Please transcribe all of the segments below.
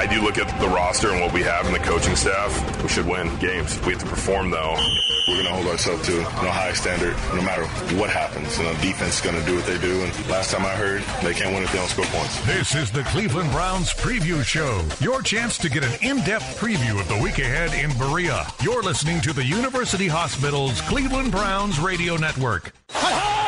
I do look at the roster and what we have and the coaching staff. We should win games. We have to perform, though. We're going to hold ourselves to a high standard no matter what happens. And the defense is going to do what they do. And last time I heard, they can't win if they don't score points. This is the Cleveland Browns Preview Show. Your chance to get an in depth preview of the week ahead in Berea. You're listening to the University Hospital's Cleveland Browns Radio Network. Here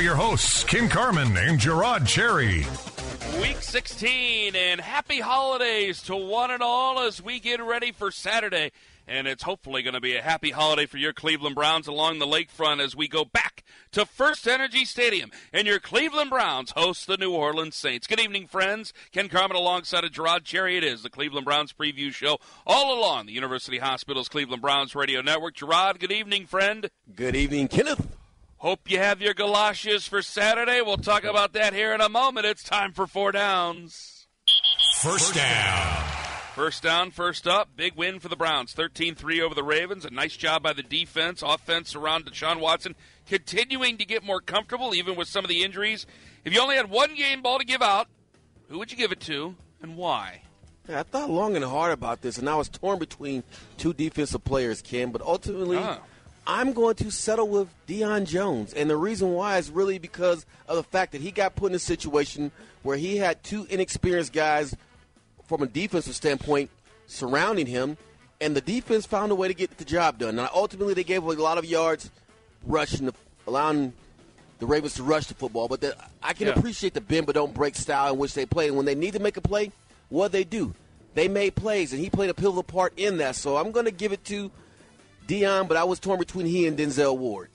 are your hosts, Ken Carman and Gerard Cherry. Week 16, and happy holidays to one and all as we get ready for Saturday. And it's hopefully going to be a happy holiday for your Cleveland Browns along the lakefront as we go back to First Energy Stadium. And your Cleveland Browns host the New Orleans Saints. Good evening, friends. Ken Carman alongside of Gerard Cherry. It is the Cleveland Browns preview show all along the University Hospital's Cleveland Browns radio network. Gerard, good evening, friend. Good evening, Kenneth. Hope you have your galoshes for Saturday. We'll talk about that here in a moment. It's time for four downs. First down. First down, first up. Big win for the Browns. 13 3 over the Ravens. A nice job by the defense. Offense around Deshaun Watson continuing to get more comfortable, even with some of the injuries. If you only had one game ball to give out, who would you give it to and why? Yeah, I thought long and hard about this, and I was torn between two defensive players, Ken, but ultimately. Oh. I'm going to settle with Deion Jones. And the reason why is really because of the fact that he got put in a situation where he had two inexperienced guys from a defensive standpoint surrounding him, and the defense found a way to get the job done. Now, ultimately, they gave away a lot of yards rushing, the, allowing the Ravens to rush the football. But the, I can Yeah. appreciate the bend but don't break style in which they play. And when they need to make a play, what they do? They made plays, and he played a pivotal part in that. So I'm going to give it to Deion, but I was torn between he and Denzel Ward.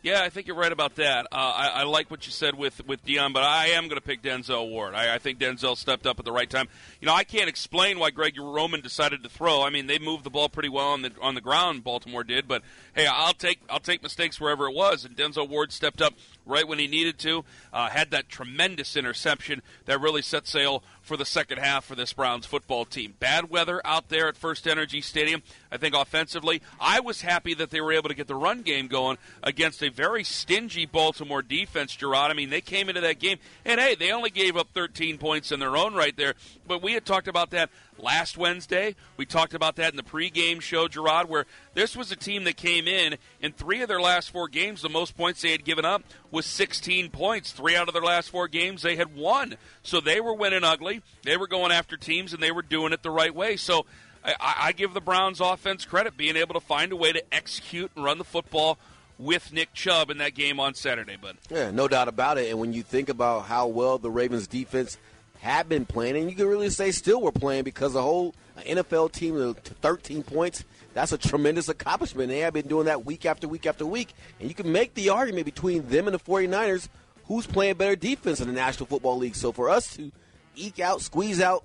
Yeah, I think you're right about that. Uh, I, I like what you said with with Deion, but I am going to pick Denzel Ward. I, I think Denzel stepped up at the right time. You know, I can't explain why Greg Roman decided to throw. I mean, they moved the ball pretty well on the on the ground. Baltimore did, but hey, I'll take I'll take mistakes wherever it was. And Denzel Ward stepped up right when he needed to. Uh, had that tremendous interception that really set sail for the second half for this Browns football team. Bad weather out there at First Energy Stadium. I think offensively, I was happy that they were able to get the run game going against a very stingy Baltimore defense, Gerard. I mean, they came into that game, and hey, they only gave up 13 points in their own right there. But we had talked about that last Wednesday. We talked about that in the pregame show, Gerard, where this was a team that came in in three of their last four games. The most points they had given up was 16 points. Three out of their last four games they had won. So they were winning ugly. They were going after teams, and they were doing it the right way. So I, I give the Browns offense credit being able to find a way to execute and run the football with Nick Chubb in that game on Saturday. But Yeah, no doubt about it. And when you think about how well the Ravens defense had been playing, and you can really say still we're playing because the whole NFL team to 13 points, that's a tremendous accomplishment. They have been doing that week after week after week. And you can make the argument between them and the 49ers who's playing better defense in the National Football League. So for us to eke out, squeeze out,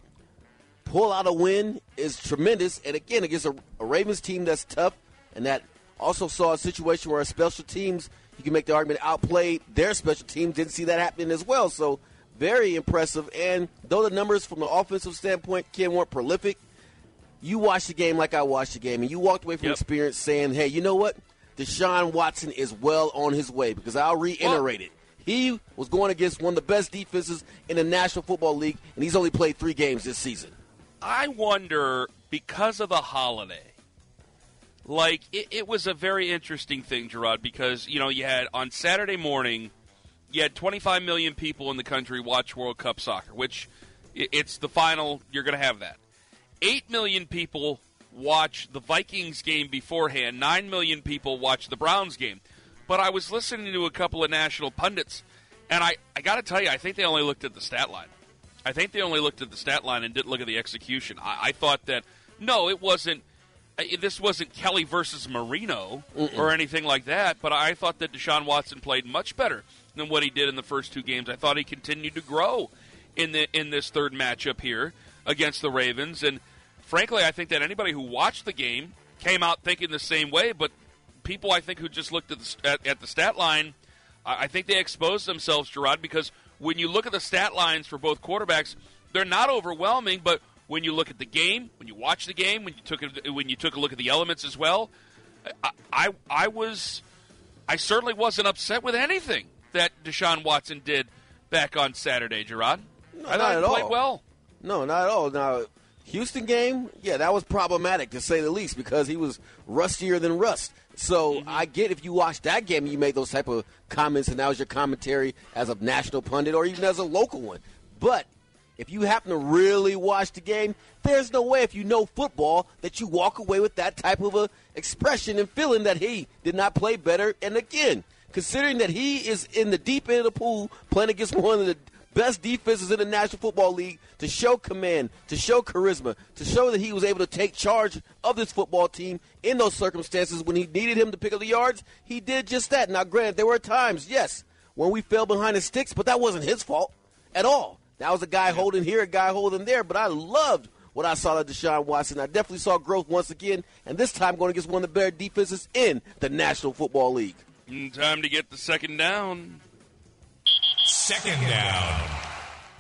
pull out a win is tremendous. And again, against a, a Ravens team that's tough and that also saw a situation where our special teams, you can make the argument, outplayed their special teams. Didn't see that happening as well. So very impressive. And though the numbers from the offensive standpoint, Ken, weren't prolific, you watched the game like I watched the game, and you walked away from Yep. experience saying, hey, you know what? Deshaun Watson is well on his way because I'll reiterate it. He was going against one of the best defenses in the National Football League, and he's only played three games this season. I wonder because of the holiday. Like it, it was a very interesting thing, Gerard, because you know you had on Saturday morning, you had 25 million people in the country watch World Cup soccer, which it's the final. You're going to have that. Eight million people watch the Vikings game beforehand. Nine million people watch the Browns game. But I was listening to a couple of national pundits, and I, I got to tell you, I think they only looked at the stat line. I think they only looked at the stat line and didn't look at the execution. I, I thought that no, it wasn't. This wasn't Kelly versus Marino or anything like that. But I thought that Deshaun Watson played much better than what he did in the first two games. I thought he continued to grow in the in this third matchup here against the Ravens. And frankly, I think that anybody who watched the game came out thinking the same way. But people, I think, who just looked at the at, at the stat line, I, I think they exposed themselves, Gerard, because when you look at the stat lines for both quarterbacks, they're not overwhelming, but when you look at the game, when you watch the game, when you took a, when you took a look at the elements as well, I, I, I was I certainly wasn't upset with anything that Deshaun Watson did back on Saturday, Gerard. No, I not thought at he played all. well. No, not at all. Now, Houston game, yeah, that was problematic to say the least because he was rustier than rust. So Mm-hmm. I get if you watch that game you make those type of comments and that was your commentary as a national pundit or even as a local one. But if you happen to really watch the game, there's no way if you know football that you walk away with that type of a expression and feeling that he did not play better. And again, considering that he is in the deep end of the pool playing against one of the best defenses in the National Football League to show command, to show charisma, to show that he was able to take charge of this football team in those circumstances when he needed him to pick up the yards. He did just that. Now, granted, there were times, yes, when we fell behind the sticks, but that wasn't his fault at all. That was a guy holding here, a guy holding there. But I loved what I saw of Deshaun Watson. I definitely saw growth once again, and this time going against one of the better defenses in the National Football League. Time to get the second down. Second down.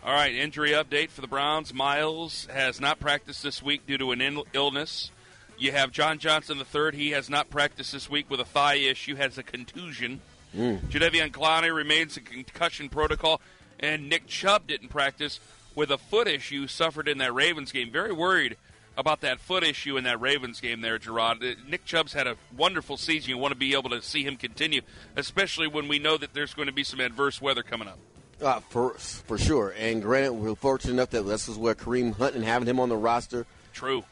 All right, injury update for the Browns. Myles has not practiced this week due to an in- illness. You have John Johnson III. He has not practiced this week with a thigh issue, has a contusion. Mm. Jadeveon Clowney remains in concussion protocol, and Nick Chubb didn't practice with a foot issue suffered in that Ravens game. Very worried about that foot issue in that Ravens game there, Gerard. Uh, Nick Chubb's had a wonderful season. You want to be able to see him continue, especially when we know that there's going to be some adverse weather coming up. Uh, for for sure. And granted, we're fortunate enough that this is where Kareem Hunt and having him on the roster True.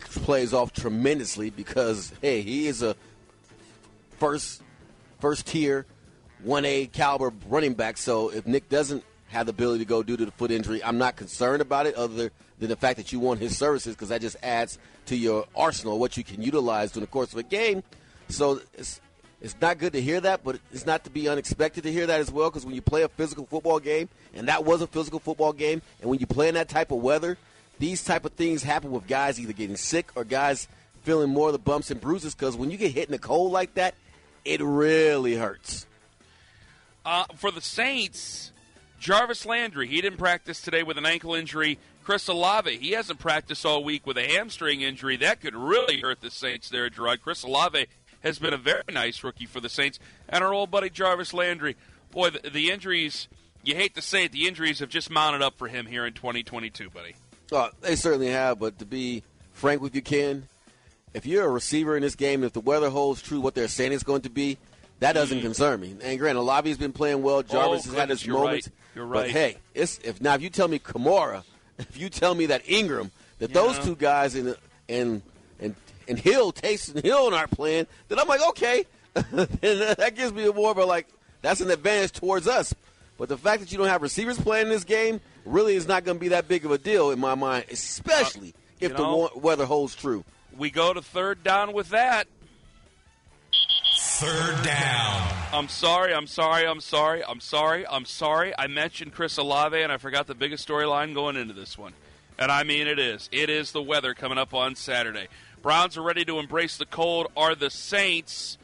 plays off tremendously because hey, he is a first first tier, one A caliber running back. So if Nick doesn't have the ability to go due to the foot injury, I'm not concerned about it. Other than the fact that you want his services because that just adds to your arsenal what you can utilize during the course of a game. So it's it's not good to hear that, but it's not to be unexpected to hear that as well. Because when you play a physical football game, and that was a physical football game, and when you play in that type of weather, these type of things happen with guys either getting sick or guys feeling more of the bumps and bruises. Because when you get hit in the cold like that, it really hurts. Uh, for the Saints, Jarvis Landry, he didn't practice today with an ankle injury. Chris Olave, he hasn't practiced all week with a hamstring injury. That could really hurt the Saints there, Gerard. Chris Olave has been a very nice rookie for the Saints. And our old buddy Jarvis Landry, boy, the, the injuries, you hate to say it, the injuries have just mounted up for him here in 2022, buddy. Uh, they certainly have, but to be frank with you, Ken, if you're a receiver in this game, if the weather holds true what they're saying it's going to be, that doesn't mm. concern me. And granted, Olave's been playing well. Oh, Jarvis has had his you're moments. right. You're right. But hey, it's if now if you tell me Kamara, if you tell me that Ingram, that those two guys in and and and Hill, and Hill aren't playing, then I'm like, okay, then that gives me a more of a like that's an advantage towards us. But the fact that you don't have receivers playing in this game really is not going to be that big of a deal in my mind, especially if you the weather holds true. We go to third down with that. Third down. I'm sorry, I'm sorry, I'm sorry, I'm sorry, I'm sorry. I mentioned Chris Olave and I forgot the biggest storyline going into this one. And I mean it is. It is the weather coming up on Saturday. Browns are ready to embrace the cold. Are the Saints?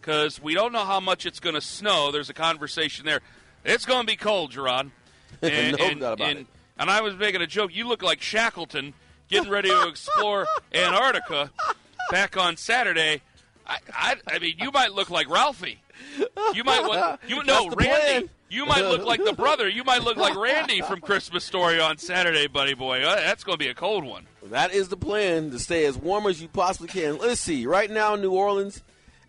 Because we don't know how much it's going to snow. There's a conversation there. It's going to be cold, Gerard. And, No and, doubt about and, it. and I was making a joke. You look like Shackleton getting ready to explore Antarctica back on Saturday. I, I, I mean, you might look like Ralphie. You might want you no That's the Randy. plan. You might look like the brother. You might look like Randy from Christmas Story on Saturday, buddy boy. Uh, That's going to be a cold one. That is the plan to stay as warm as you possibly can. Let's see. Right now, New Orleans,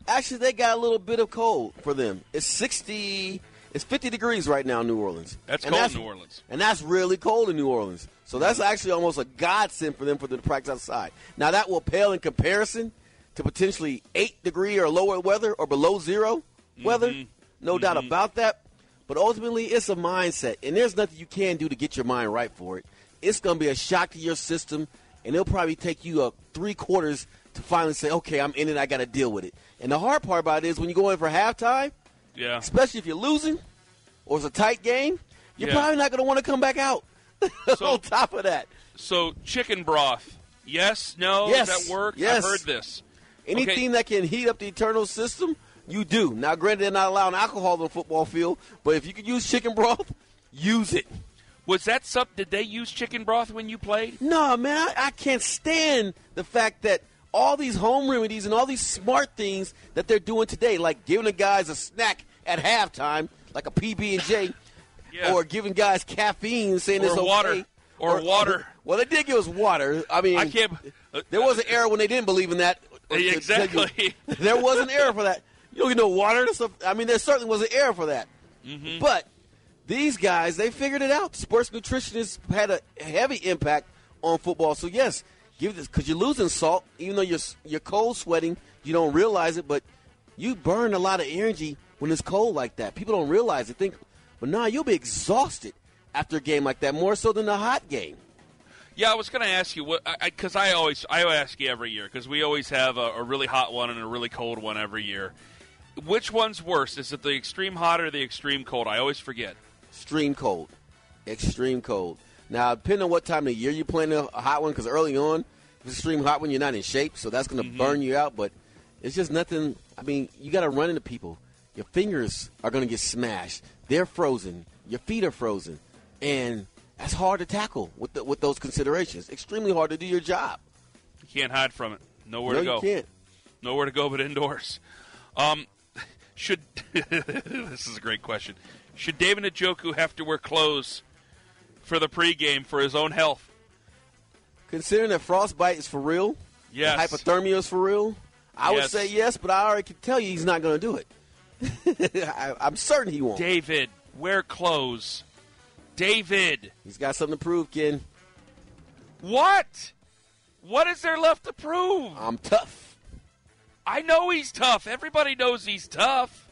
actually, they got a little bit of cold for them. It's 60, it's 50 degrees right now in New Orleans. That's And cold in New Orleans. And that's really cold in New Orleans. So that's actually almost a godsend for them for them to practice outside. Now, that will pale in comparison to potentially 8 degree or lower weather or below 0 weather. No doubt about that. But ultimately, it's a mindset, and there's nothing you can do to get your mind right for it. It's going to be a shock to your system, and it'll probably take you uh, three quarters to finally say, "Okay, I'm in it. I got to deal with it." And the hard part about it is when you go in for halftime, Yeah. especially if you're losing or it's a tight game, you're Yeah. probably not going to want to come back out. So- On top of that, So chicken broth Yes, no, Yes, does that work? yes. I've heard this. Anything Okay. that can heat up the eternal system, you do. Now, granted, they're not allowing alcohol on the football field, but if you can use chicken broth, use it. Was that some? Did they use chicken broth when you played? No, man, I, I can't stand the fact that all these home remedies and all these smart things that they're doing today, like giving the guys a snack at halftime, like a PB and J, Yeah. or giving guys caffeine, saying Or it's okay. water. Or water. Well, they did give us water. I mean, I can't. uh, There was an era when they didn't believe in that. Exactly. there was an error for that. You don't get no water. stuff. I mean, there certainly was an error for that. Mm-hmm. But these guys, they figured it out. Sports nutritionists had a heavy impact on football. So yes, give this because you're losing salt, even though you're you're cold sweating. You don't realize it, but you burn a lot of energy when it's cold like that. People don't realize it. Think, but nah, you'll be exhausted after a game like that, more so than a hot game. Yeah, I was going to ask you what because I, always I ask you every year because we always have a, a really hot one and a really cold one every year. Which one's worse? Is it the extreme hot or the extreme cold? I always forget. Extreme cold. Extreme cold. Now, depending on what time of year you're playing a hot one, because early on, if it's extreme hot one, you're not in shape, so that's going to mm-hmm. burn you out. But it's just nothing. I mean, you got to run into people. Your fingers are going to get smashed. They're frozen. Your feet are frozen, and that's hard to tackle with the, with those considerations. Extremely hard to do your job. You can't hide from it. Nowhere no, to go. you can't. Nowhere to go but indoors. Um, should this is a great question. Should David Njoku have to wear clothes for the pregame for his own health? Considering that frostbite is for real, Yes. hypothermia is for real, I would say yes, but I already can tell you he's not going to do it. I, I'm certain he won't. David, wear clothes. David, He's got something to prove, Ken. what? What is there left to prove? I'm tough. I know he's tough. Everybody knows he's tough.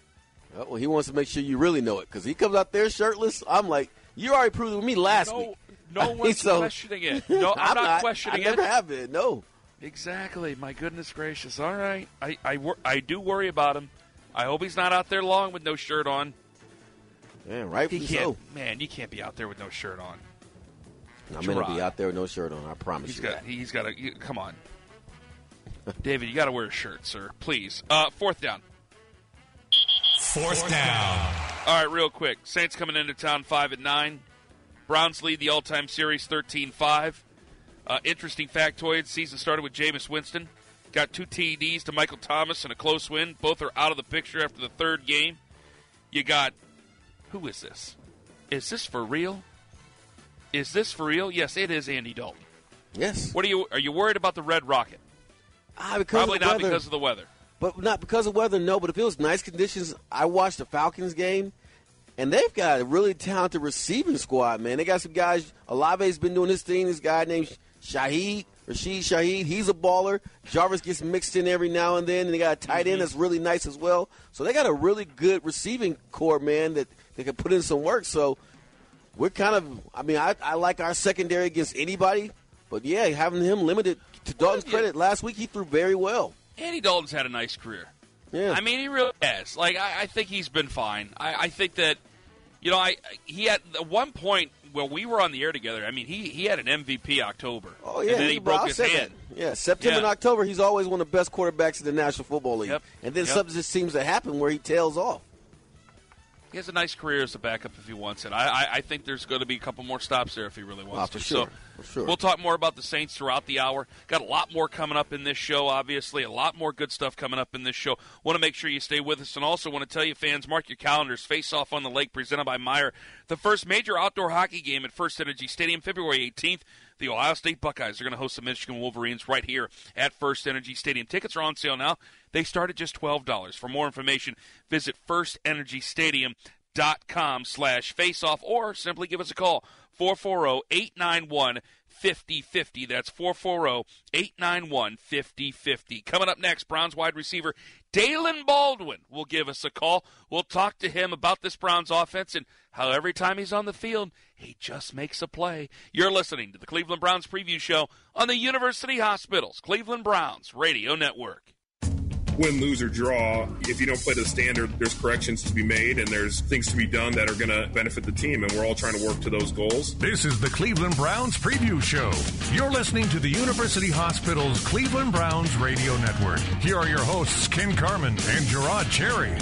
Oh, well, he wants to make sure you really know it because he comes out there shirtless. I'm like, you already proved it with me last No, week. no one's so- questioning it. No, I'm, not, questioning it. I never it. have been. No. Exactly. My goodness gracious. All right. I I, wor- I do worry about him. I hope he's not out there long with no shirt on. Yeah, He rightfully so. Man, you can't be out there with no shirt on. I'm going to be out there with no shirt on. I promise He's you got. that. He's got to. Come on, David. You got to wear a shirt, sir. Please. Uh, fourth down. Fourth down. All right, real quick. Saints coming into town five and nine. Browns lead the all-time series 13-5. Uh, interesting factoid: season started with Jameis Winston, got two TDs to Michael Thomas and a close win. Both are out of the picture after the third game. You got who is this? Is this for real? Is this for real? Yes, it is Andy Dalton. Yes. What are you? Are you worried about the Red Rocket? Ah, because Probably not weather. because of the weather. But not because of weather, no. But if it was nice conditions, I watched the Falcons game, and they've got a really talented receiving squad, man. They got some guys. Olave's been doing his thing. This guy named Shaheed, Rashid Shaheed, he's a baller. Jarvis gets mixed in every now and then, and they got a tight end that's really nice as well. So they got a really good receiving corps, man, that they can put in some work. So we're kind of, I mean, I, I like our secondary against anybody, but yeah, having him limited, to Dalton's yeah. credit, last week he threw very well. Andy Dalton's had a nice career. Yeah. I mean, he really has. Like, I, I think he's been fine. I, I think that, you know, I he had at one point when we were on the air together. I mean, he he had an MVP October. Oh yeah, and then he he's- broke his hand. Yeah, September and October, he's always one of the best quarterbacks in the National Football League. Yep. And then Yep. something just seems to happen where he tails off. He has a nice career as a backup if he wants it. I, I, I think there's going to be a couple more stops there if he really wants Ah, for to. sure. So sure. we'll talk more about the Saints throughout the hour. Got a lot more coming up in this show, obviously. A lot more good stuff coming up in this show. Want to make sure you stay with us. And also want to tell you, fans, mark your calendars. Face Off on the Lake presented by Meyer. The first major outdoor hockey game at First Energy Stadium, February 18th. The Ohio State Buckeyes are going to host the Michigan Wolverines right here at First Energy Stadium. Tickets are on sale now. They start at just $12. For more information, visit firstenergystadium.com slash faceoff or simply give us a call 440-891-5050. That's 440-891-5050. Coming up next, Browns wide receiver Daylen Baldwin will give us a call. We'll talk to him about this Browns offense and how every time he's on the field, he just makes a play. You're listening to the Cleveland Browns preview show on the University Hospitals Cleveland Browns Radio Network. Win, lose, or draw. If you don't play to the standard, there's corrections to be made and there's things to be done that are going to benefit the team, and we're all trying to work to those goals. This is the Cleveland Browns Preview Show. You're listening to the University Hospital's Cleveland Browns Radio Network. Here are your hosts, Ken Carman and Gerard Cherry.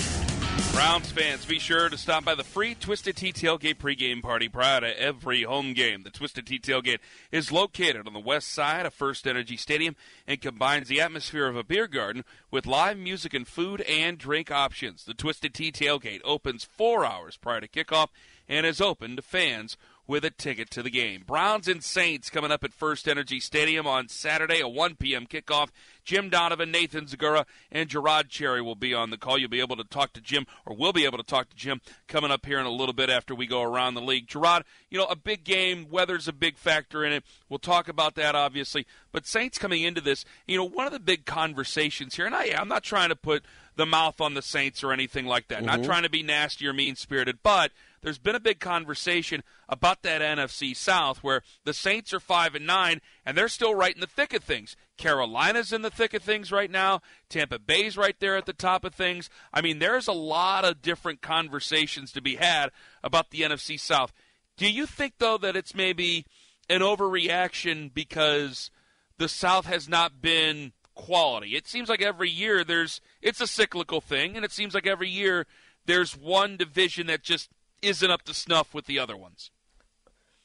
Browns fans, be sure to stop by the free Twisted Tea Tailgate pregame party prior to every home game. The Twisted Tea Tailgate is located on the west side of First Energy Stadium and combines the atmosphere of a beer garden with live music and food and drink options. The Twisted Tea Tailgate opens four hours prior to kickoff and is open to fans with a ticket to the game. Browns and Saints coming up at First Energy Stadium on Saturday, a 1 p.m. kickoff. Jim Donovan, Nathan Zegura, and Gerard Cherry will be on the call. You'll be able to talk to Jim, or we'll be able to talk to Jim coming up here in a little bit after we go around the league. Gerard, you know, a big game, weather's a big factor in it. We'll talk about that, obviously. But Saints coming into this, you know, one of the big conversations here, and I, I'm not trying to put the mouth on the Saints or anything like that, mm-hmm. not trying to be nasty or mean spirited, but – there's been a big conversation about that NFC South where the Saints are 5 and 9 and they're still right in the thick of things. Carolina's in the thick of things right now. Tampa Bay's right there at the top of things. I mean, there's a lot of different conversations to be had about the NFC South. Do you think though that it's maybe an overreaction because the South has not been quality? It seems like every year there's it's a cyclical thing and it seems like every year there's one division that just isn't up to snuff with the other ones?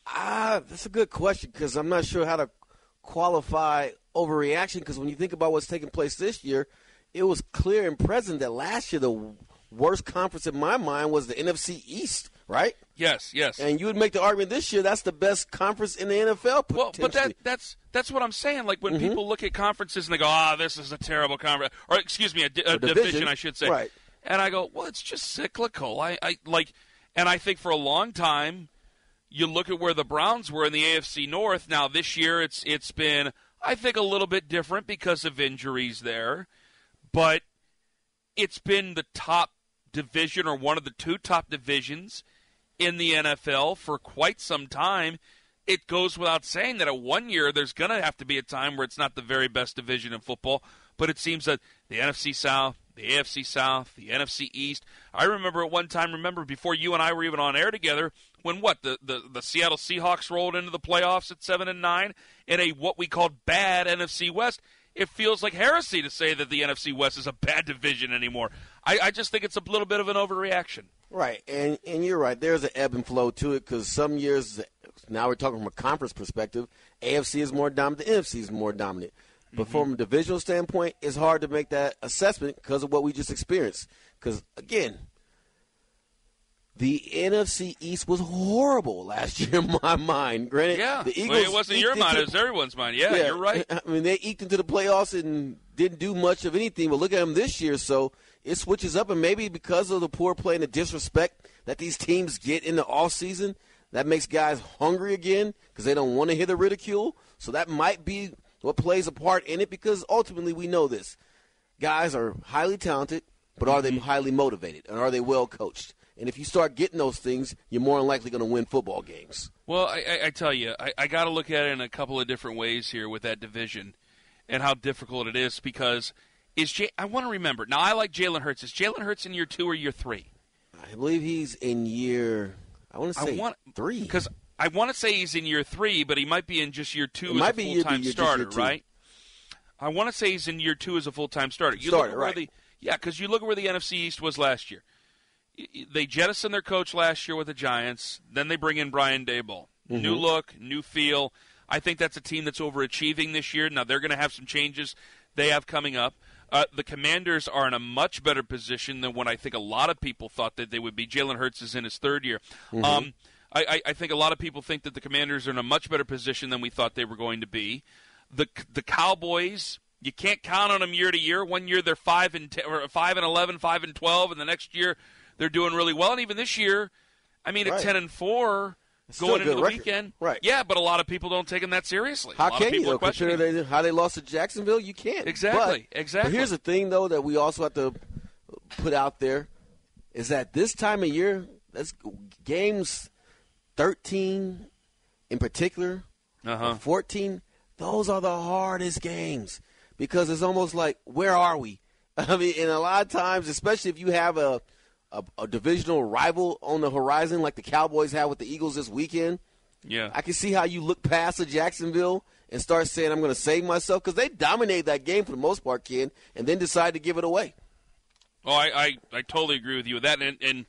Ah, that's a good question because I'm not sure how to qualify overreaction. Because when you think about what's taking place this year, it was clear and present that last year the worst conference in my mind was the NFC East, right? Yes, yes. And you would make the argument this year that's the best conference in the NFL. Well, but that that's that's what I'm saying. Like when mm-hmm. people look at conferences and they go, "Ah, oh, this is a terrible conference," or excuse me, a, a, a division, division, I should say. Right. And I go, "Well, it's just cyclical." I, I like and I think for a long time, you look at where the Browns were in the AFC North. Now this year, it's it's been I think a little bit different because of injuries there, but it's been the top division or one of the two top divisions in the NFL for quite some time. It goes without saying that at one year there's going to have to be a time where it's not the very best division in football, but it seems that the NFC South, the AFC South, the NFC East. I remember at one time, remember before you and I were even on air together, when what the, the, the Seattle Seahawks rolled into the playoffs at seven and nine in a what we called bad NFC West. It feels like heresy to say that the NFC West is a bad division anymore. I, I just think it's a little bit of an overreaction. Right, and and you're right. There's an ebb and flow to it because some years, now we're talking from a conference perspective, AFC is more dominant, the NFC is more dominant. But mm-hmm. from a divisional standpoint, it's hard to make that assessment because of what we just experienced. Because again, the NFC East was horrible last year in my mind. Granted, yeah, the Eagles. Well, it wasn't your mind; it was everyone's mind. Yeah, yeah, you're right. I mean, they eked into the playoffs and didn't do much of anything. But look at them this year. So it switches up, and maybe because of the poor play and the disrespect that these teams get in the off season, that makes guys hungry again because they don't want to hear the ridicule. So that might be what plays a part in it because ultimately we know this. Guys are highly talented, but are they mm-hmm. highly motivated and are they well coached? And if you start getting those things, you're more than likely going to win football games. Well, I, I tell you, I, I got to look at it in a couple of different ways here with that division and how difficult it is because is Jay, I want to remember. Now, I like Jalen Hurts. Is Jalen Hurts in year two or year three? I believe he's in year. I want to say I want, three because I want to say he's in year three, but he might be in just year two it as a full time starter, right? I want to say he's in year two as a full time starter. You starter, right? The, yeah, because you look at where the NFC East was last year. They jettisoned their coach last year with the Giants. Then they bring in Brian Daboll. Mm-hmm. New look, new feel. I think that's a team that's overachieving this year. Now they're going to have some changes they have coming up. Uh, the Commanders are in a much better position than when I think a lot of people thought that they would be. Jalen Hurts is in his third year. Mm-hmm. Um, I, I, think a lot of people think that the Commanders are in a much better position than we thought they were going to be. The the Cowboys, you can't count on them year to year. One year they're five and 10, or five and 11, 5 and twelve, and the next year they're doing really well. And even this year, I mean, at right. ten and four. It's going into the record. weekend, right? Yeah, but a lot of people don't take them that seriously. How can you though, consider they, how they lost to Jacksonville? You can't exactly, but, exactly. But here's the thing, though, that we also have to put out there is that this time of year, that's games 13 in particular, uh-huh. 14, those are the hardest games because it's almost like, where are we? I mean, and a lot of times, especially if you have a, a, a divisional rival on the horizon, like the Cowboys have with the Eagles this weekend. Yeah, I can see how you look past the Jacksonville and start saying, "I'm going to save myself," because they dominated that game for the most part, Ken, and then decide to give it away. Oh, I, I, I totally agree with you with that. And, and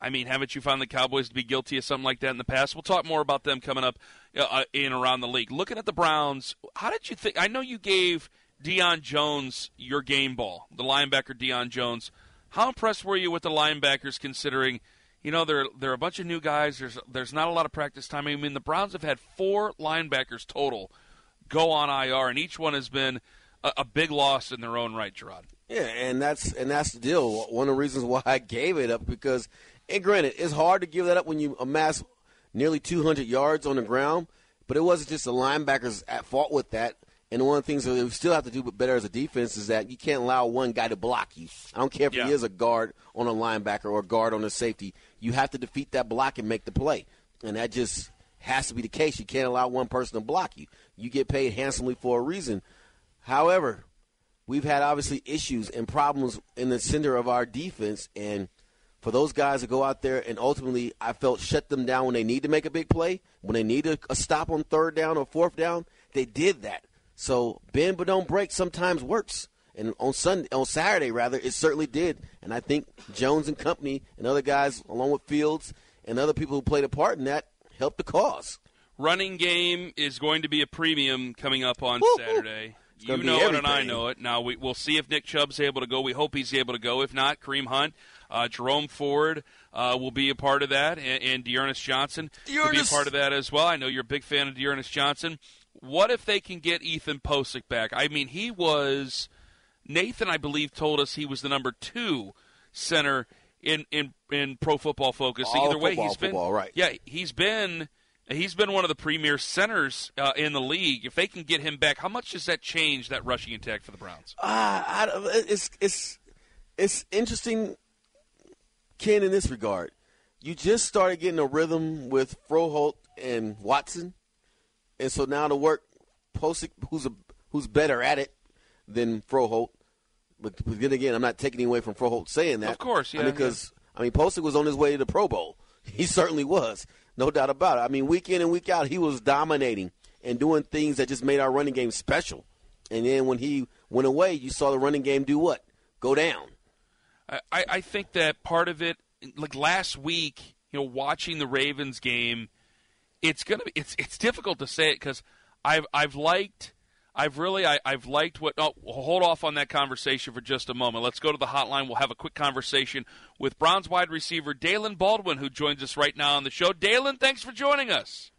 I mean, haven't you found the Cowboys to be guilty of something like that in the past? We'll talk more about them coming up uh, in around the league. Looking at the Browns, how did you think? I know you gave Deion Jones your game ball, the linebacker Deion Jones. How impressed were you with the linebackers, considering? You know, they're they're a bunch of new guys. There's there's not a lot of practice time. I mean, the Browns have had four linebackers total go on IR, and each one has been a, a big loss in their own right, Gerard. Yeah, and that's and that's the deal. One of the reasons why I gave it up because, and granted, it's hard to give that up when you amass nearly 200 yards on the ground. But it wasn't just the linebackers at fault with that. And one of the things that we still have to do better as a defense is that you can't allow one guy to block you. I don't care if yeah. he is a guard on a linebacker or a guard on a safety. You have to defeat that block and make the play. And that just has to be the case. You can't allow one person to block you. You get paid handsomely for a reason. However, we've had obviously issues and problems in the center of our defense. And for those guys to go out there and ultimately, I felt shut them down when they need to make a big play, when they need a, a stop on third down or fourth down, they did that. So bend but don't break sometimes works. And on Sunday, on Saturday rather, it certainly did. And I think Jones and company and other guys, along with Fields and other people who played a part in that, helped the cause. Running game is going to be a premium coming up on Woo-hoo. Saturday you know it, and I know it. Now we, will see if Nick Chubb's able to go. We hope he's able to go. If not, Kareem Hunt, uh, Jerome Ford uh, will be a part of that, and, and D'Ernest Johnson will be a part of that as well. I know you're a big fan of D'Ernest Johnson. What if they can get Ethan Pocic back? I mean, he was Nathan, I believe, told us he was the number two center in in in Pro Football Focus. All Either way, football, he's been football, right. yeah, he's been He's been one of the premier centers uh, in the league. If they can get him back, how much does that change that rushing attack for the Browns? Uh, I, it's it's it's interesting, Ken. In this regard, you just started getting a rhythm with Froholdt and Watson, and so now to work Pocic, who's a who's better at it than Froholdt. But, but then again, I'm not taking away from Froholdt saying that. Of course, yeah. I mean, because yeah. I mean, Pocic was on his way to the Pro Bowl. He certainly was. No doubt about it. I mean, week in and week out, he was dominating and doing things that just made our running game special. And then when he went away, you saw the running game do what? Go down. I, I think that part of it, like last week, you know, watching the Ravens game, it's gonna be it's it's difficult to say it because I've I've liked I've really I, have liked what. Oh, hold off on that conversation for just a moment. Let's go to the hotline. We'll have a quick conversation with Browns wide receiver Daylen Baldwin, who joins us right now on the show. Daylen, thanks for joining us.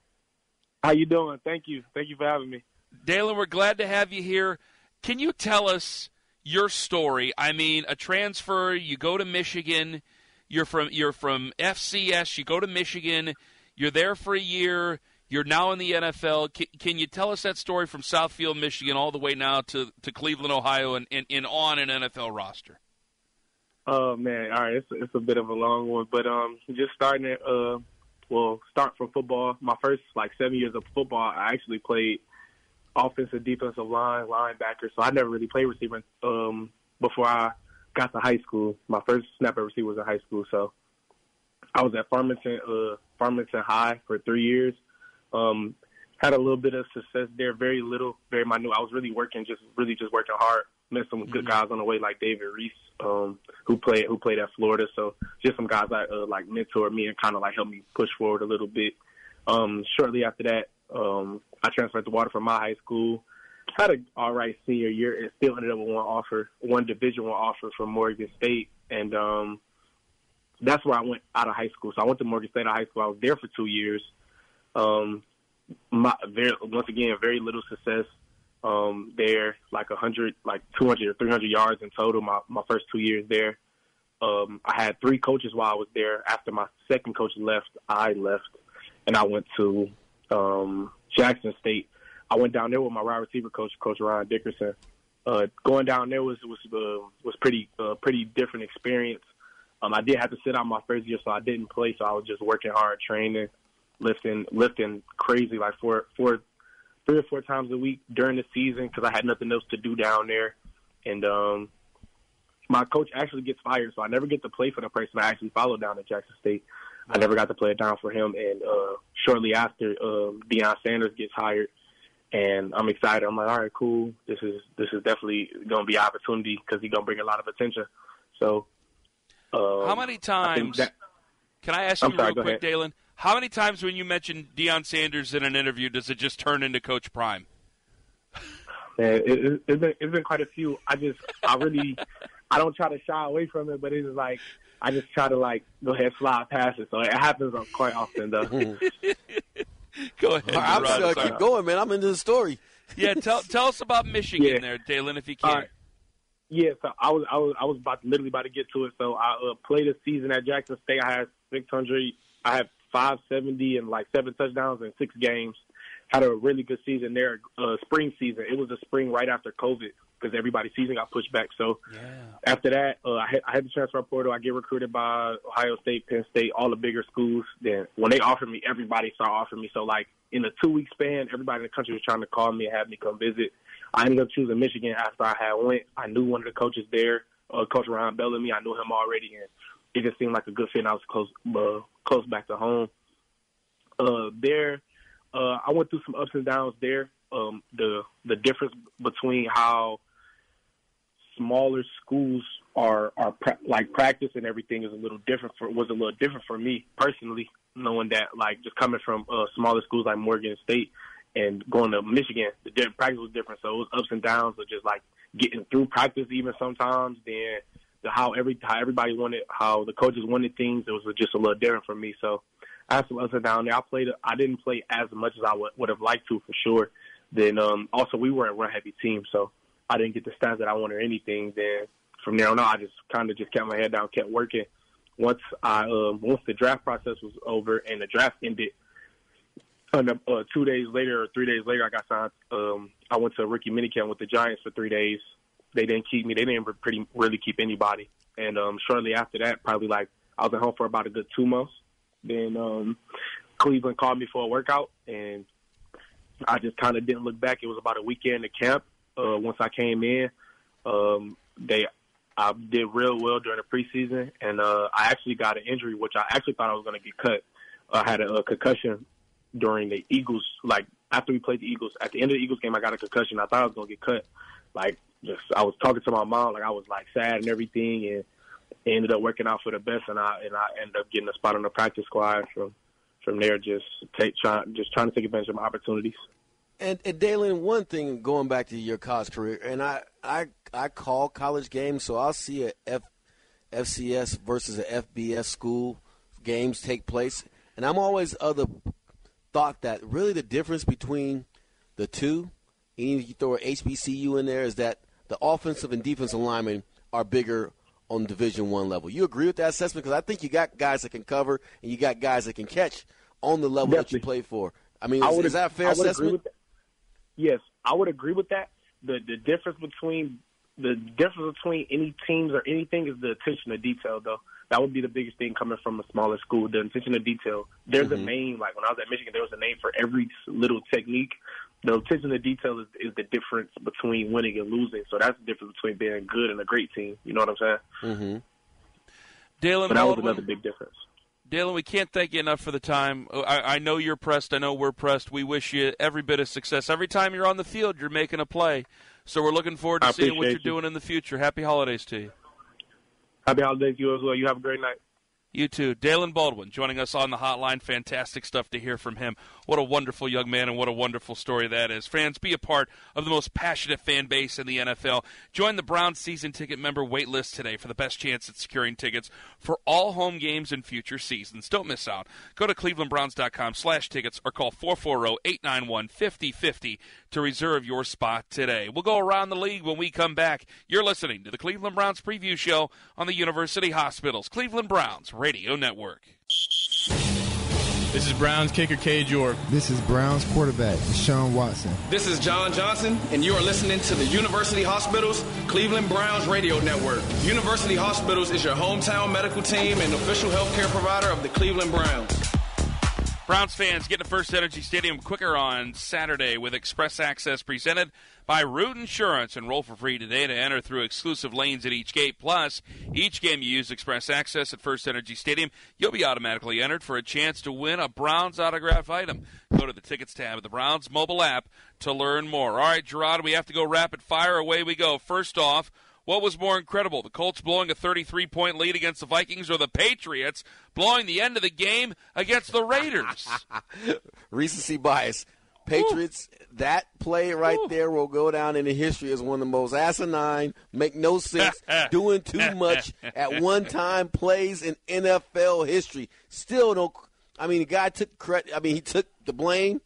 How you doing? Thank you. Thank you for having me. Daylen, we're glad to have you here. Can you tell us your story? I mean, a transfer. You go to Michigan. You're from you're from FCS. You go to Michigan. You're there for a year you're now in the NFL. Can, can, you tell us that story from Southfield, Michigan, all the way now to, to Cleveland, Ohio, and, and, and on an NFL roster? Oh man, all right, it's it's a bit of a long one, but um, just starting at uh, well, start from football. My first like seven years of football, I actually played offensive, defensive line, linebacker. So I never really played receiver um before I got to high school. My first snap at receiver was in high school, so I was at Farmington uh Farmington High for three years. Um, had a little bit of success there, very little, very minute. I was really working, just really just working hard. Met some good mm-hmm. guys on the way, like David Reese, um, who played who played at Florida. So just some guys that uh, like mentored me and kind of like helped me push forward a little bit. Um, shortly after that, um, I transferred to Waterford my high school. Had a all right senior year and still ended up with one offer, one Division one offer from Morgan State, and um, that's where I went out of high school. So I went to Morgan State out of high school. I was there for two years. Um, my, very, once again, very little success um, there, like a hundred, like 200 or 300 yards in total. My my first two years there. Um, I had three coaches while I was there. After my second coach left, I left, and I went to um, Jackson State. I went down there with my wide receiver coach, Coach Ryan Dickerson. Uh, going down there was was uh, was pretty uh, pretty different experience. Um, I did have to sit out my first year, so I didn't play. So I was just working hard, training, lifting lifting crazy like four four three or four times a week during the season because I had nothing else to do down there, and um, my coach actually gets fired, so I never get to play for the person I actually follow down at Jackson State. I never got to play it down for him, and uh, shortly after, um, Deion Sanders gets hired, and I'm excited. I'm like, all right, cool. This is this is definitely going to be an opportunity because he's going to bring a lot of attention. So, um, how many times? that- can I ask I'm you sorry, real quick, ahead. Daylen? How many times when you mention Deion Sanders in an interview does it just turn into Coach Prime? Man, it, it, it's been it's been quite a few. I just I really I don't try to shy away from it, but it's like I just try to like go ahead slide past it. So it happens quite often though. Go ahead. I'm Rod, just gonna sorry. keep going, man. I'm into the story. Yeah, tell tell us about Michigan Yeah. there, Daylen, if you can. All right. Yeah, so I was I was I was about literally about to get to it. So I uh, played a season at Jackson State. I had 600. I had 570 and like seven touchdowns in six games. Had a really good season there. Uh, spring season. It was a spring right after COVID because everybody's season got pushed back. So yeah. after that, uh, I, had, I had the transfer portal. I get recruited by Ohio State, Penn State, all the bigger schools. Then when they offered me, everybody started offering me. So like in a two week span, everybody in the country was trying to call me and have me come visit. I ended up choosing Michigan after I had went. I knew one of the coaches there, uh, Coach Ron Bellamy. I knew him already, and it just seemed like a good fit. And I was close, uh, close back to home. Uh, there, uh, I went through some ups and downs there. Um, the the difference between how smaller schools are are pra- like practice and everything is a little different for was a little different for me personally, knowing that like just coming from uh, smaller schools like Morgan State and going to Michigan, the di- practice was different. So it was ups and downs of just like getting through practice even sometimes. Then the how every how everybody wanted, how the coaches wanted things, it was just a little different for me. So I had some ups and downs there. I played. I didn't play as much as I would would have liked to for sure. Then um, also we were a run heavy team, so I didn't get the stats that I wanted or anything. Then from there on out, I just kind of just kept my head down, kept working. Once I um, once the draft process was over and the draft ended, and uh, two days later or three days later, I got signed. Um, I went to a rookie minicamp with the Giants for three days. They didn't keep me. They didn't pretty really keep anybody. And um, shortly after that, probably like I was at home for about a good two months. Then um, Cleveland called me for a workout, and I just kind of didn't look back. It was about a weekend at camp. Uh, once I came in, um, they I did real well during the preseason, and uh, I actually got an injury, which I actually thought I was going to get cut. I had a, a concussion during the Eagles. Like after we played the Eagles, at the end of the Eagles game, I got a concussion. I thought I was going to get cut. Like just I was talking to my mom, like I was like sad and everything, and it ended up working out for the best, and I and I ended up getting a spot on the practice squad from from there. Just take try, just trying to take advantage of my opportunities. And, and Daylen, one thing going back to your college career, and I, I, I call college games, so I'll see a F, FCS versus a FBS school games take place, and I'm always of the thought that really the difference between the two, even if you throw a HBCU in there, is that the offensive and defensive linemen are bigger on Division One level. You agree with that assessment? Because I think you got guys that can cover and you got guys that can catch on the level that you play for. I mean, is, would, is that a fair I assessment? With that. Yes, I would agree with that. The the difference between the difference between any teams or anything is the attention to detail, though. That would be the biggest thing coming from a smaller school. The attention to detail. There's Mm-hmm. a name. Like when I was at Michigan, there was a name for every little technique. The attention to detail is, is the difference between winning and losing. So that's the difference between being good and a great team. You know what I'm saying? Mm-hmm. Daylen But that was another big difference. Daylen, we can't thank you enough for the time. Oh, I, I know you're pressed. I know we're pressed. We wish you every bit of success. Every time you're on the field, you're making a play. So we're looking forward to seeing what you're you. doing in the future. Happy holidays to you. Happy holidays to you as well. You have a great night. You too. Daylen Baldwin joining us on the hotline. Fantastic stuff to hear from him. What a wonderful young man and what a wonderful story that is. Fans, be a part of the most passionate fan base in the NFL. Join the Browns season ticket member wait list today for the best chance at securing tickets for all home games and future seasons. Don't miss out. Go to clevelandbrowns.com slash tickets or call 440-891-5050 to reserve your spot today. We'll go around the league when we come back. You're listening to the Cleveland Browns preview show on the University Hospitals Cleveland Browns Radio Network. This is Browns kicker Cade York. This is Browns quarterback Deshaun Watson. This is John Johnson, and you are listening to the University Hospitals Cleveland Browns Radio Network. University Hospitals is your hometown medical team and official healthcare provider of the Cleveland Browns. Browns fans get to First Energy Stadium quicker on Saturday with Express Access presented by Root Insurance. Enroll for free today to enter through exclusive lanes at each gate. Plus, each game you use Express Access at First Energy Stadium, you'll be automatically entered for a chance to win a Browns autograph item. Go to the tickets tab of the Browns mobile app to learn more. All right, Gerard, we have to go rapid fire. Away we go. First off, what was more incredible, the Colts blowing a 33 point lead against the Vikings or the Patriots blowing the end of the game against the Raiders? Recency bias. Patriots, Ooh. that play right Ooh. there will go down in the history as one of the most asinine, make no sense, doing too much at one time plays in NFL history. Still don't. I mean, the guy took credit. I mean, he took the blame.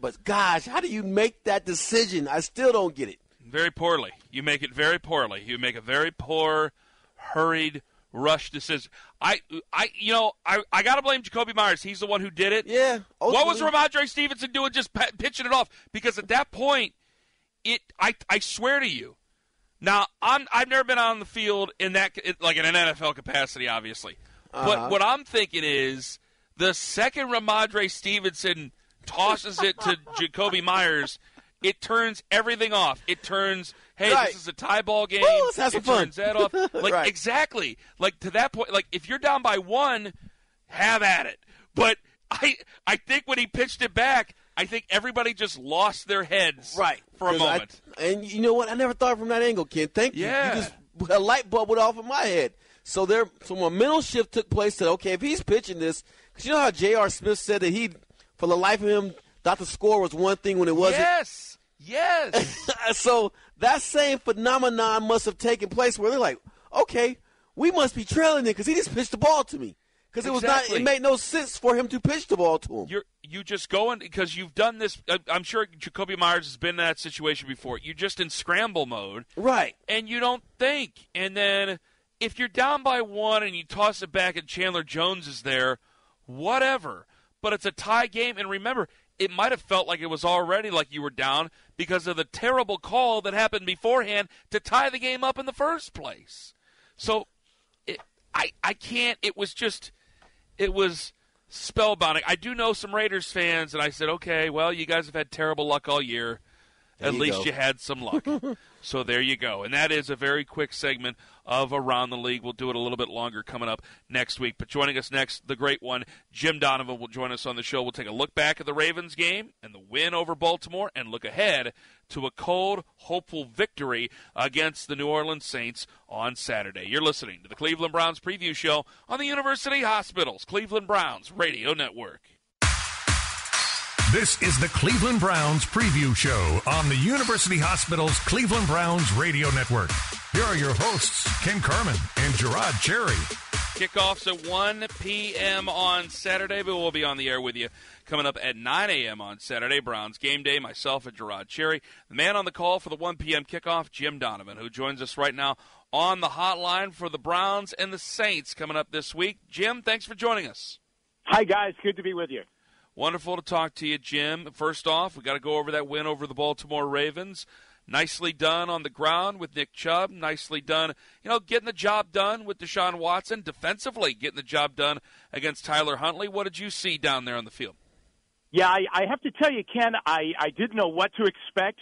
But gosh, how do you make that decision? I still don't get it. Very poorly. You make it very poorly. You make a very poor, hurried, rush decision. I, I, you know, I, I got to blame Jakobi Meyers. He's the one who did it. Yeah. Ultimately. What was Rhamondre Stevenson doing, just p- pitching it off? Because at that point, it, I, I swear to you. Now, I'm, I've never been on the field in that, like in an NFL capacity, obviously. Uh-huh. But what I'm thinking is the second Rhamondre Stevenson tosses it to Jakobi Meyers it turns everything off. It turns, hey, right. this is a tie ball game. Well, let's have some it fun. turns that off. Like right. exactly. Like to that point. Like if you're down by one, have at it. But I, I think when he pitched it back, I think everybody just lost their heads right for a moment. I, and you know what? I never thought from that angle, Ken. Thank you. Yeah. You just a light bulb went off in my head. So there, so a mental shift took place. That okay, if he's pitching this, because you know how J.R. Smith said that he, for the life of him, thought the score was one thing when it wasn't. Yes. Yes. so that same phenomenon must have taken place where they're like, okay, we must be trailing it because he just pitched the ball to me. Because it exactly. was not, it made no sense for him to pitch the ball to him. You're you just going because you've done this. Uh, I'm sure Jakobi Meyers has been in that situation before. You're just in scramble mode, right? And you don't think. And then if you're down by one and you toss it back and Chandler Jones is there, whatever. But it's a tie game, and remember, it might have felt like it was already like you were down because of the terrible call that happened beforehand to tie the game up in the first place. So it, I I can't. It was just it was spellbinding. I do know some Raiders fans, and I said, okay, well, you guys have had terrible luck all year. There At you least go. you had some luck. so there you go. And that is a very quick segment of Around the League. We'll do it a little bit longer coming up next week. But joining us next, the great one, Jim Donovan, will join us on the show. We'll take a look back at the Ravens game and the win over Baltimore and look ahead to a cold, hopeful victory against the New Orleans Saints on Saturday. You're listening to the Cleveland Browns preview show on the University Hospitals Cleveland Browns Radio Network. This is the Cleveland Browns preview show on the University Hospital's Cleveland Browns radio network. Here are your hosts, Ken Carman and Jerod Cherry. Kickoffs at 1 p.m. on Saturday, but we'll be on the air with you coming up at 9 a.m. on Saturday. Browns game day, myself and Jerod Cherry. The man on the call for the 1 p.m. kickoff, Jim Donovan, who joins us right now on the hotline for the Browns and the Saints coming up this week. Jim, thanks for joining us. Hi, guys. Good to be with you. Wonderful to talk to you, Jim. First off, we got to go over that win over the Baltimore Ravens. Nicely done on the ground with Nick Chubb. Nicely done, you know, getting the job done with Deshaun Watson. Defensively, getting the job done against Tyler Huntley. What did you see down there on the field? Yeah, I, I have to tell you, Ken, I, I didn't know what to expect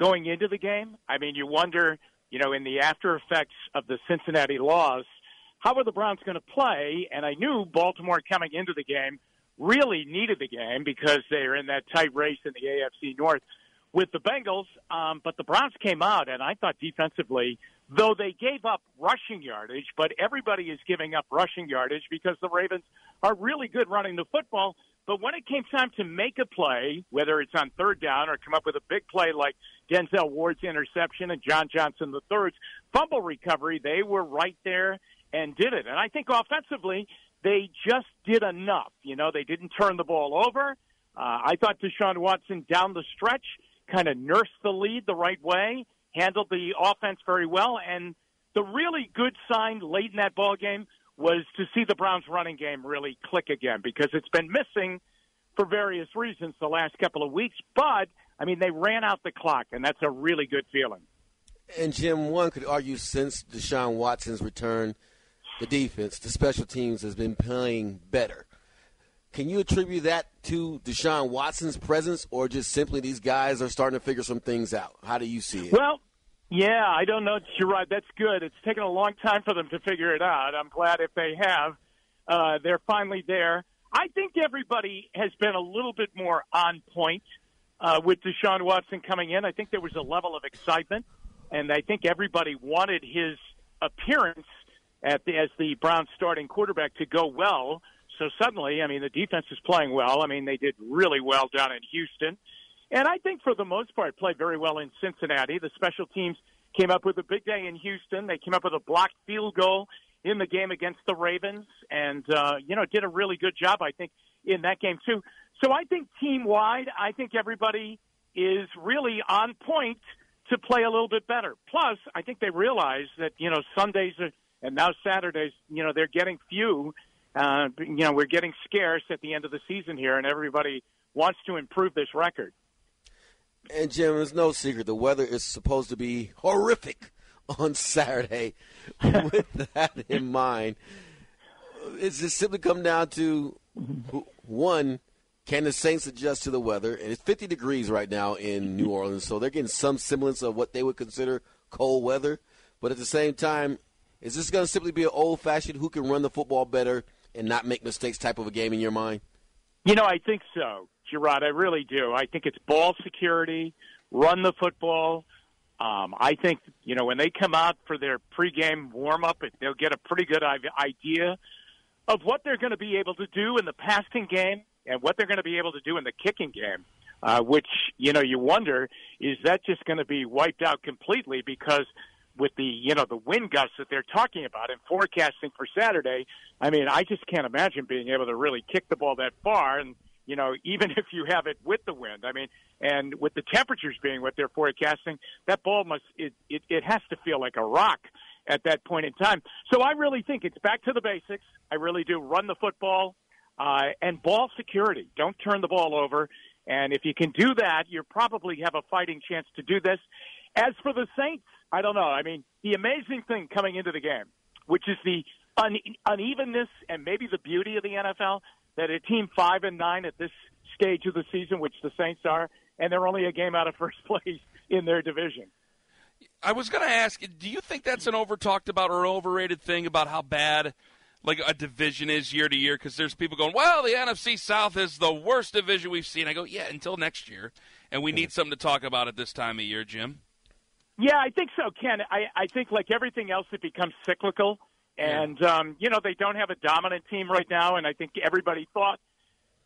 going into the game. I mean, you wonder, you know, in the after effects of the Cincinnati loss, how are the Browns going to play? And I knew Baltimore coming into the game really needed the game because they're in that tight race in the AFC North with the Bengals. Um, but the Browns came out, and I thought defensively, though they gave up rushing yardage, but everybody is giving up rushing yardage because the Ravens are really good running the football. But when it came time to make a play, whether it's on third down or come up with a big play like Denzel Ward's interception and John Johnson III's fumble recovery, they were right there and did it. And I think offensively, they just did enough. You know, they didn't turn the ball over. Uh, I thought Deshaun Watson down the stretch kind of nursed the lead the right way, handled the offense very well, and the really good sign late in that ball game was to see the Browns running game really click again because it's been missing for various reasons the last couple of weeks. But I mean, they ran out the clock, and that's a really good feeling. And Jim, one could argue since Deshaun Watson's return, the defense, the special teams has been playing better. Can you attribute that to Deshaun Watson's presence, or just simply these guys are starting to figure some things out? How do you see it? Well, yeah, I don't know. You're right. That's good. It's taken a long time for them to figure it out. I'm glad if they have, uh, they're finally there. I think everybody has been a little bit more on point uh, with Deshaun Watson coming in. I think there was a level of excitement, and I think everybody wanted his appearance at the, as the Browns starting quarterback to go well. So suddenly, I mean, the defense is playing well. I mean, they did really well down in Houston. And I think for the most part, played very well in Cincinnati. The special teams came up with a big day in Houston. They came up with a blocked field goal in the game against the Ravens, and uh, you know did a really good job, I think, in that game too. So I think team wide, I think everybody is really on point to play a little bit better. Plus, I think they realize that you know Sundays are, and now Saturdays, you know, they're getting few. Uh, you know, we're getting scarce at the end of the season here, and everybody wants to improve this record. And Jim, it's no secret the weather is supposed to be horrific on Saturday. With that in mind, it's just simply come down to one: can the Saints adjust to the weather? And it's 50 degrees right now in New Orleans, so they're getting some semblance of what they would consider cold weather. But at the same time, is this going to simply be an old-fashioned who can run the football better and not make mistakes type of a game in your mind? You know, I think so, Jerod. I really do. I think it's ball security, run the football. Um, I think you know when they come out for their pregame warm up, they'll get a pretty good idea of what they're going to be able to do in the passing game and what they're going to be able to do in the kicking game. Uh, which you know you wonder is that just going to be wiped out completely because with the you know the wind gusts that they're talking about and forecasting for Saturday, I mean I just can't imagine being able to really kick the ball that far and you know, even if you have it with the wind. I mean, and with the temperatures being what they're forecasting, that ball must it it, it has to feel like a rock at that point in time. So I really think it's back to the basics. I really do run the football uh, and ball security. Don't turn the ball over. And if you can do that, you probably have a fighting chance to do this. As for the Saints, I don't know. I mean, the amazing thing coming into the game, which is the un- unevenness and maybe the beauty of the NFL, that a team five and nine at this stage of the season, which the Saints are, and they're only a game out of first place in their division. I was going to ask, do you think that's an over talked about or overrated thing about how bad like a division is year to year? Because there's people going, well, the NFC South is the worst division we've seen. I go, yeah, until next year, and we need something to talk about at this time of year, Jim. Yeah, I think so, Ken. I, I think like everything else, it becomes cyclical. And, um, you know, they don't have a dominant team right now, and I think everybody thought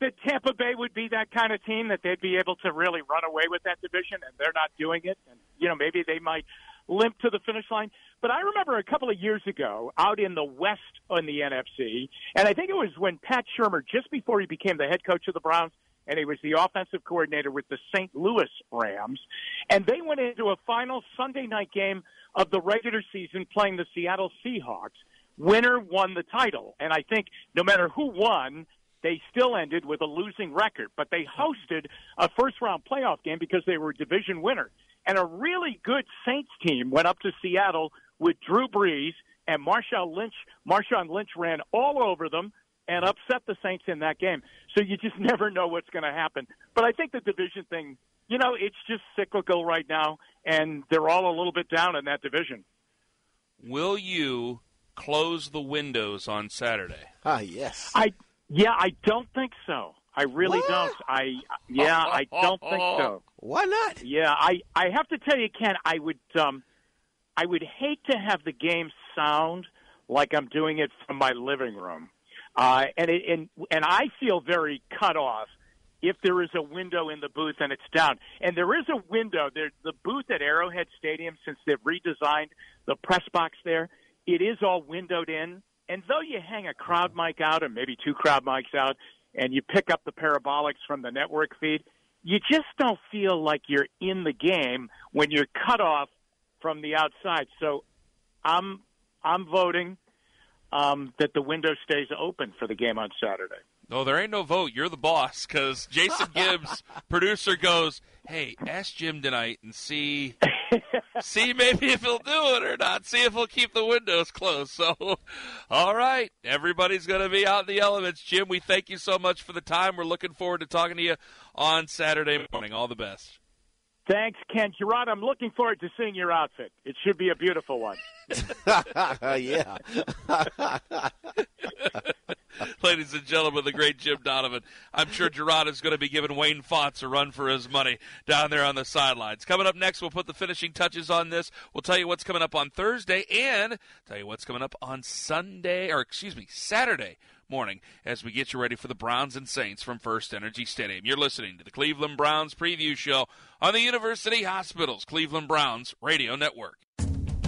that Tampa Bay would be that kind of team that they'd be able to really run away with that division, and they're not doing it. And, you know, maybe they might limp to the finish line. But I remember a couple of years ago out in the West on the NFC, and I think it was when Pat Shurmur, just before he became the head coach of the Browns, and he was the offensive coordinator with the St. Louis Rams, and they went into a final Sunday night game of the regular season playing the Seattle Seahawks winner won the title. And I think no matter who won, they still ended with a losing record. But they hosted a first round playoff game because they were division winner. And a really good Saints team went up to Seattle with Drew Brees and Marshawn Lynch. Marshawn Lynch ran all over them and upset the Saints in that game. So you just never know what's going to happen. But I think the division thing, you know, it's just cyclical right now, and they're all a little bit down in that division. Will you close the windows on Saturday? Ah, yes. I yeah, I don't think so. I really what? don't. I yeah, I don't think so. Why not? Yeah, I I have to tell you, Ken, I would um I would hate to have the game sound like I'm doing it from my living room. Uh and it, and and I feel very cut off if there is a window in the booth and it's down. And there is a window. There the booth at Arrowhead Stadium since they've redesigned the press box there it is all windowed in. And though you hang a crowd mic out or maybe two crowd mics out and you pick up the parabolics from the network feed, you just don't feel like you're in the game when you're cut off from the outside. So I'm I'm voting um, that the window stays open for the game on Saturday. No, there ain't no vote. You're the boss because Jason Gibbs, producer, goes, "Hey, ask Jim tonight and see, see maybe if he'll do it or not. See if he'll keep the windows closed." So, all right, everybody's going to be out in the elements. Jim, we thank you so much for the time. We're looking forward to talking to you on Saturday morning. All the best. Thanks, Ken. Jerod, I'm looking forward to seeing your outfit. It should be a beautiful one. yeah. Ladies and gentlemen, the great Jim Donovan. I'm sure Jerod is going to be giving Wayne Fonts a run for his money down there on the sidelines. Coming up next, we'll put the finishing touches on this. We'll tell you what's coming up on Thursday and tell you what's coming up on Sunday, or excuse me, Saturday morning as we get you ready for the Browns and Saints from First Energy Stadium. You're listening to the Cleveland Browns preview show on the University Hospitals Cleveland Browns Radio Network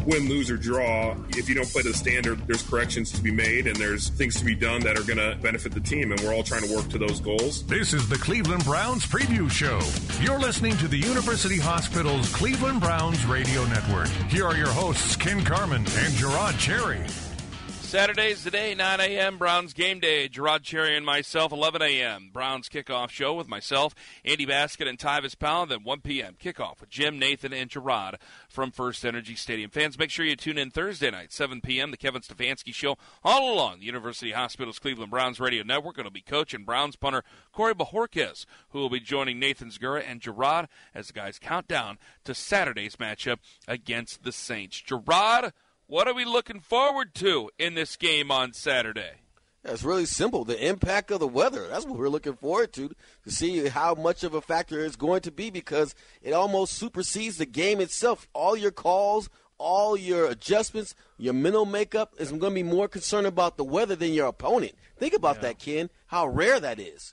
win, lose, or draw, if you don't play to the standard, there's corrections to be made and there's things to be done that are going to benefit the team, and we're all trying to work to those goals. This is the Cleveland Browns Preview Show. You're listening to the University Hospital's Cleveland Browns Radio Network. Here are your hosts, Ken Carman and Jerod Cherry. Saturday's the day, 9 a.m. Browns game day. Jerod Cherry and myself, 11 a.m. Browns kickoff show with myself, Andy Baskin, and Tyvis Powell. Then 1 p.m. kickoff with Jim, Nathan, and Jerod from First Energy Stadium. Fans, make sure you tune in Thursday night, 7 p.m. The Kevin Stefanski Show, all along the University Hospitals Cleveland Browns radio network. It'll be coach and Browns punter Corey Bojorquez, who will be joining Nathan Zegura and Jerod as the guys count down to Saturday's matchup against the Saints. Jerod. What are we looking forward to in this game on Saturday? It's really simple. The impact of the weather. That's what we're looking forward to, to see how much of a factor it's going to be because it almost supersedes the game itself. All your calls, all your adjustments, your mental makeup is going to be more concerned about the weather than your opponent. Think about yeah. that, Ken, how rare that is.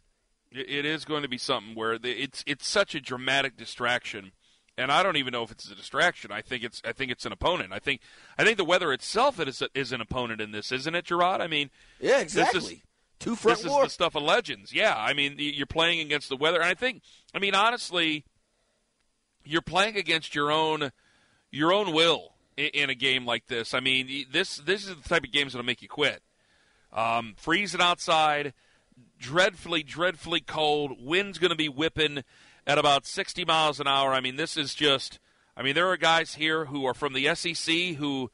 It is going to be something where it's it's such a dramatic distraction and I don't even know if it's a distraction. I think it's I think it's an opponent. I think I think the weather itself is a, is an opponent in this, isn't it, Jerod? I mean, yeah, exactly. This is, Two front This war. is the stuff of legends. Yeah, I mean, you're playing against the weather, and I think, I mean, honestly, you're playing against your own your own will in, in a game like this. I mean, this this is the type of games that'll make you quit. Um, freezing outside, dreadfully, dreadfully cold. Wind's going to be whipping at about 60 miles an hour. I mean, this is just. I mean, there are guys here who are from the SEC who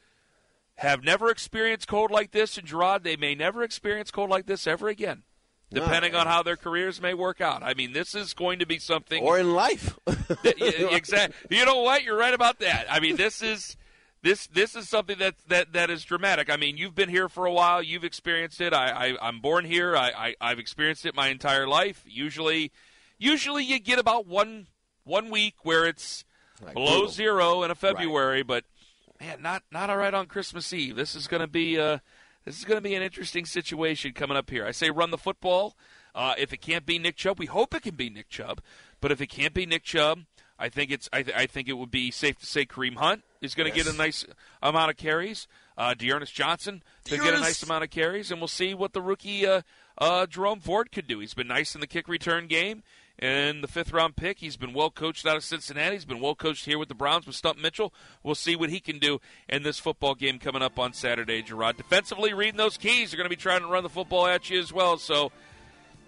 have never experienced cold like this, and Jerod, they may never experience cold like this ever again, depending no. on how their careers may work out. I mean, this is going to be something. Or in life. exactly. You know what? You're right about that. I mean, this is. This, this is something that, that that is dramatic. I mean, you've been here for a while. You've experienced it. I, I am born here. I, I I've experienced it my entire life. Usually, usually you get about one one week where it's right, below brutal. zero in a February, right. but man, not not all right on Christmas Eve. This is going to be uh, this is going to be an interesting situation coming up here. I say run the football. Uh, if it can't be Nick Chubb, we hope it can be Nick Chubb. But if it can't be Nick Chubb, I think it's I, th- I think it would be safe to say Kareem Hunt is going to yes. get a nice amount of carries. Uh, D'Ernest Johnson to get a nice amount of carries, and we'll see what the rookie uh, uh, Jerome Ford could do. He's been nice in the kick return game and the fifth round pick. He's been well coached out of Cincinnati. He's been well coached here with the Browns with Stump Mitchell. We'll see what he can do in this football game coming up on Saturday, Jerod. Defensively, reading those keys, they're going to be trying to run the football at you as well. So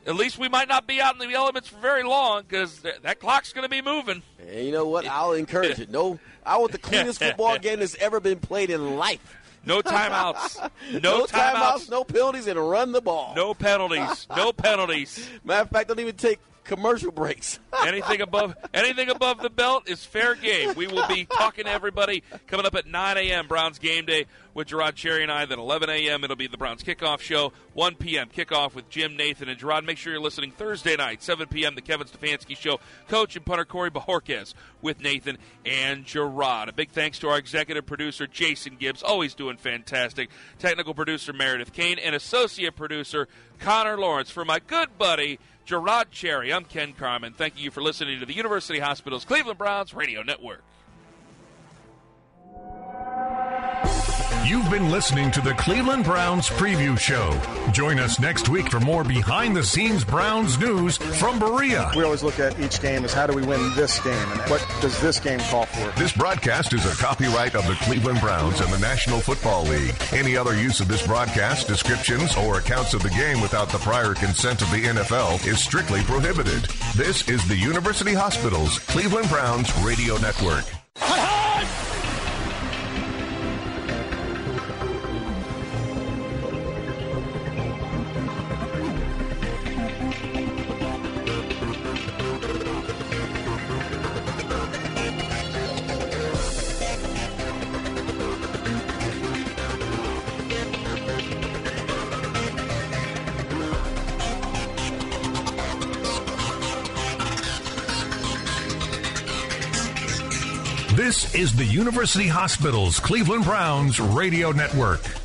at least we might not be out in the elements for very long because th- that clock's going to be moving. And you know what? I'll encourage it. No, I want the cleanest football game that's ever been played in life. No timeouts. No, no timeouts. timeouts. No penalties, and run the ball. No penalties. No penalties. Matter of fact, don't even take commercial breaks. anything above anything above the belt is fair game. We will be talking to everybody coming up at 9 a.m. Browns game day with Jerod Cherry and I. Then 11 a.m. it'll be the Browns kickoff show. 1 p.m. kickoff with Jim, Nathan, and Jerod. Make sure you're listening Thursday night, 7 p.m. The Kevin Stefanski show. Coach and punter Corey Bojorquez with Nathan and Jerod. A big thanks to our executive producer Jason Gibbs, always doing fantastic. Technical producer Meredith Kane and associate producer Connor Lawrence for my good buddy. Jerod Cherry. I'm Ken Carman. Thank you for listening to the University Hospitals Cleveland Browns Radio Network. You've been listening to the Cleveland Browns Preview Show. Join us next week for more behind the scenes Browns news from Berea. We always look at each game as how do we win this game and what does this game call for. This broadcast is a copyright of the Cleveland Browns and the National Football League. Any other use of this broadcast, descriptions, or accounts of the game without the prior consent of the NFL is strictly prohibited. This is the University Hospitals Cleveland Browns Radio Network. This is the University Hospitals Cleveland Browns Radio Network.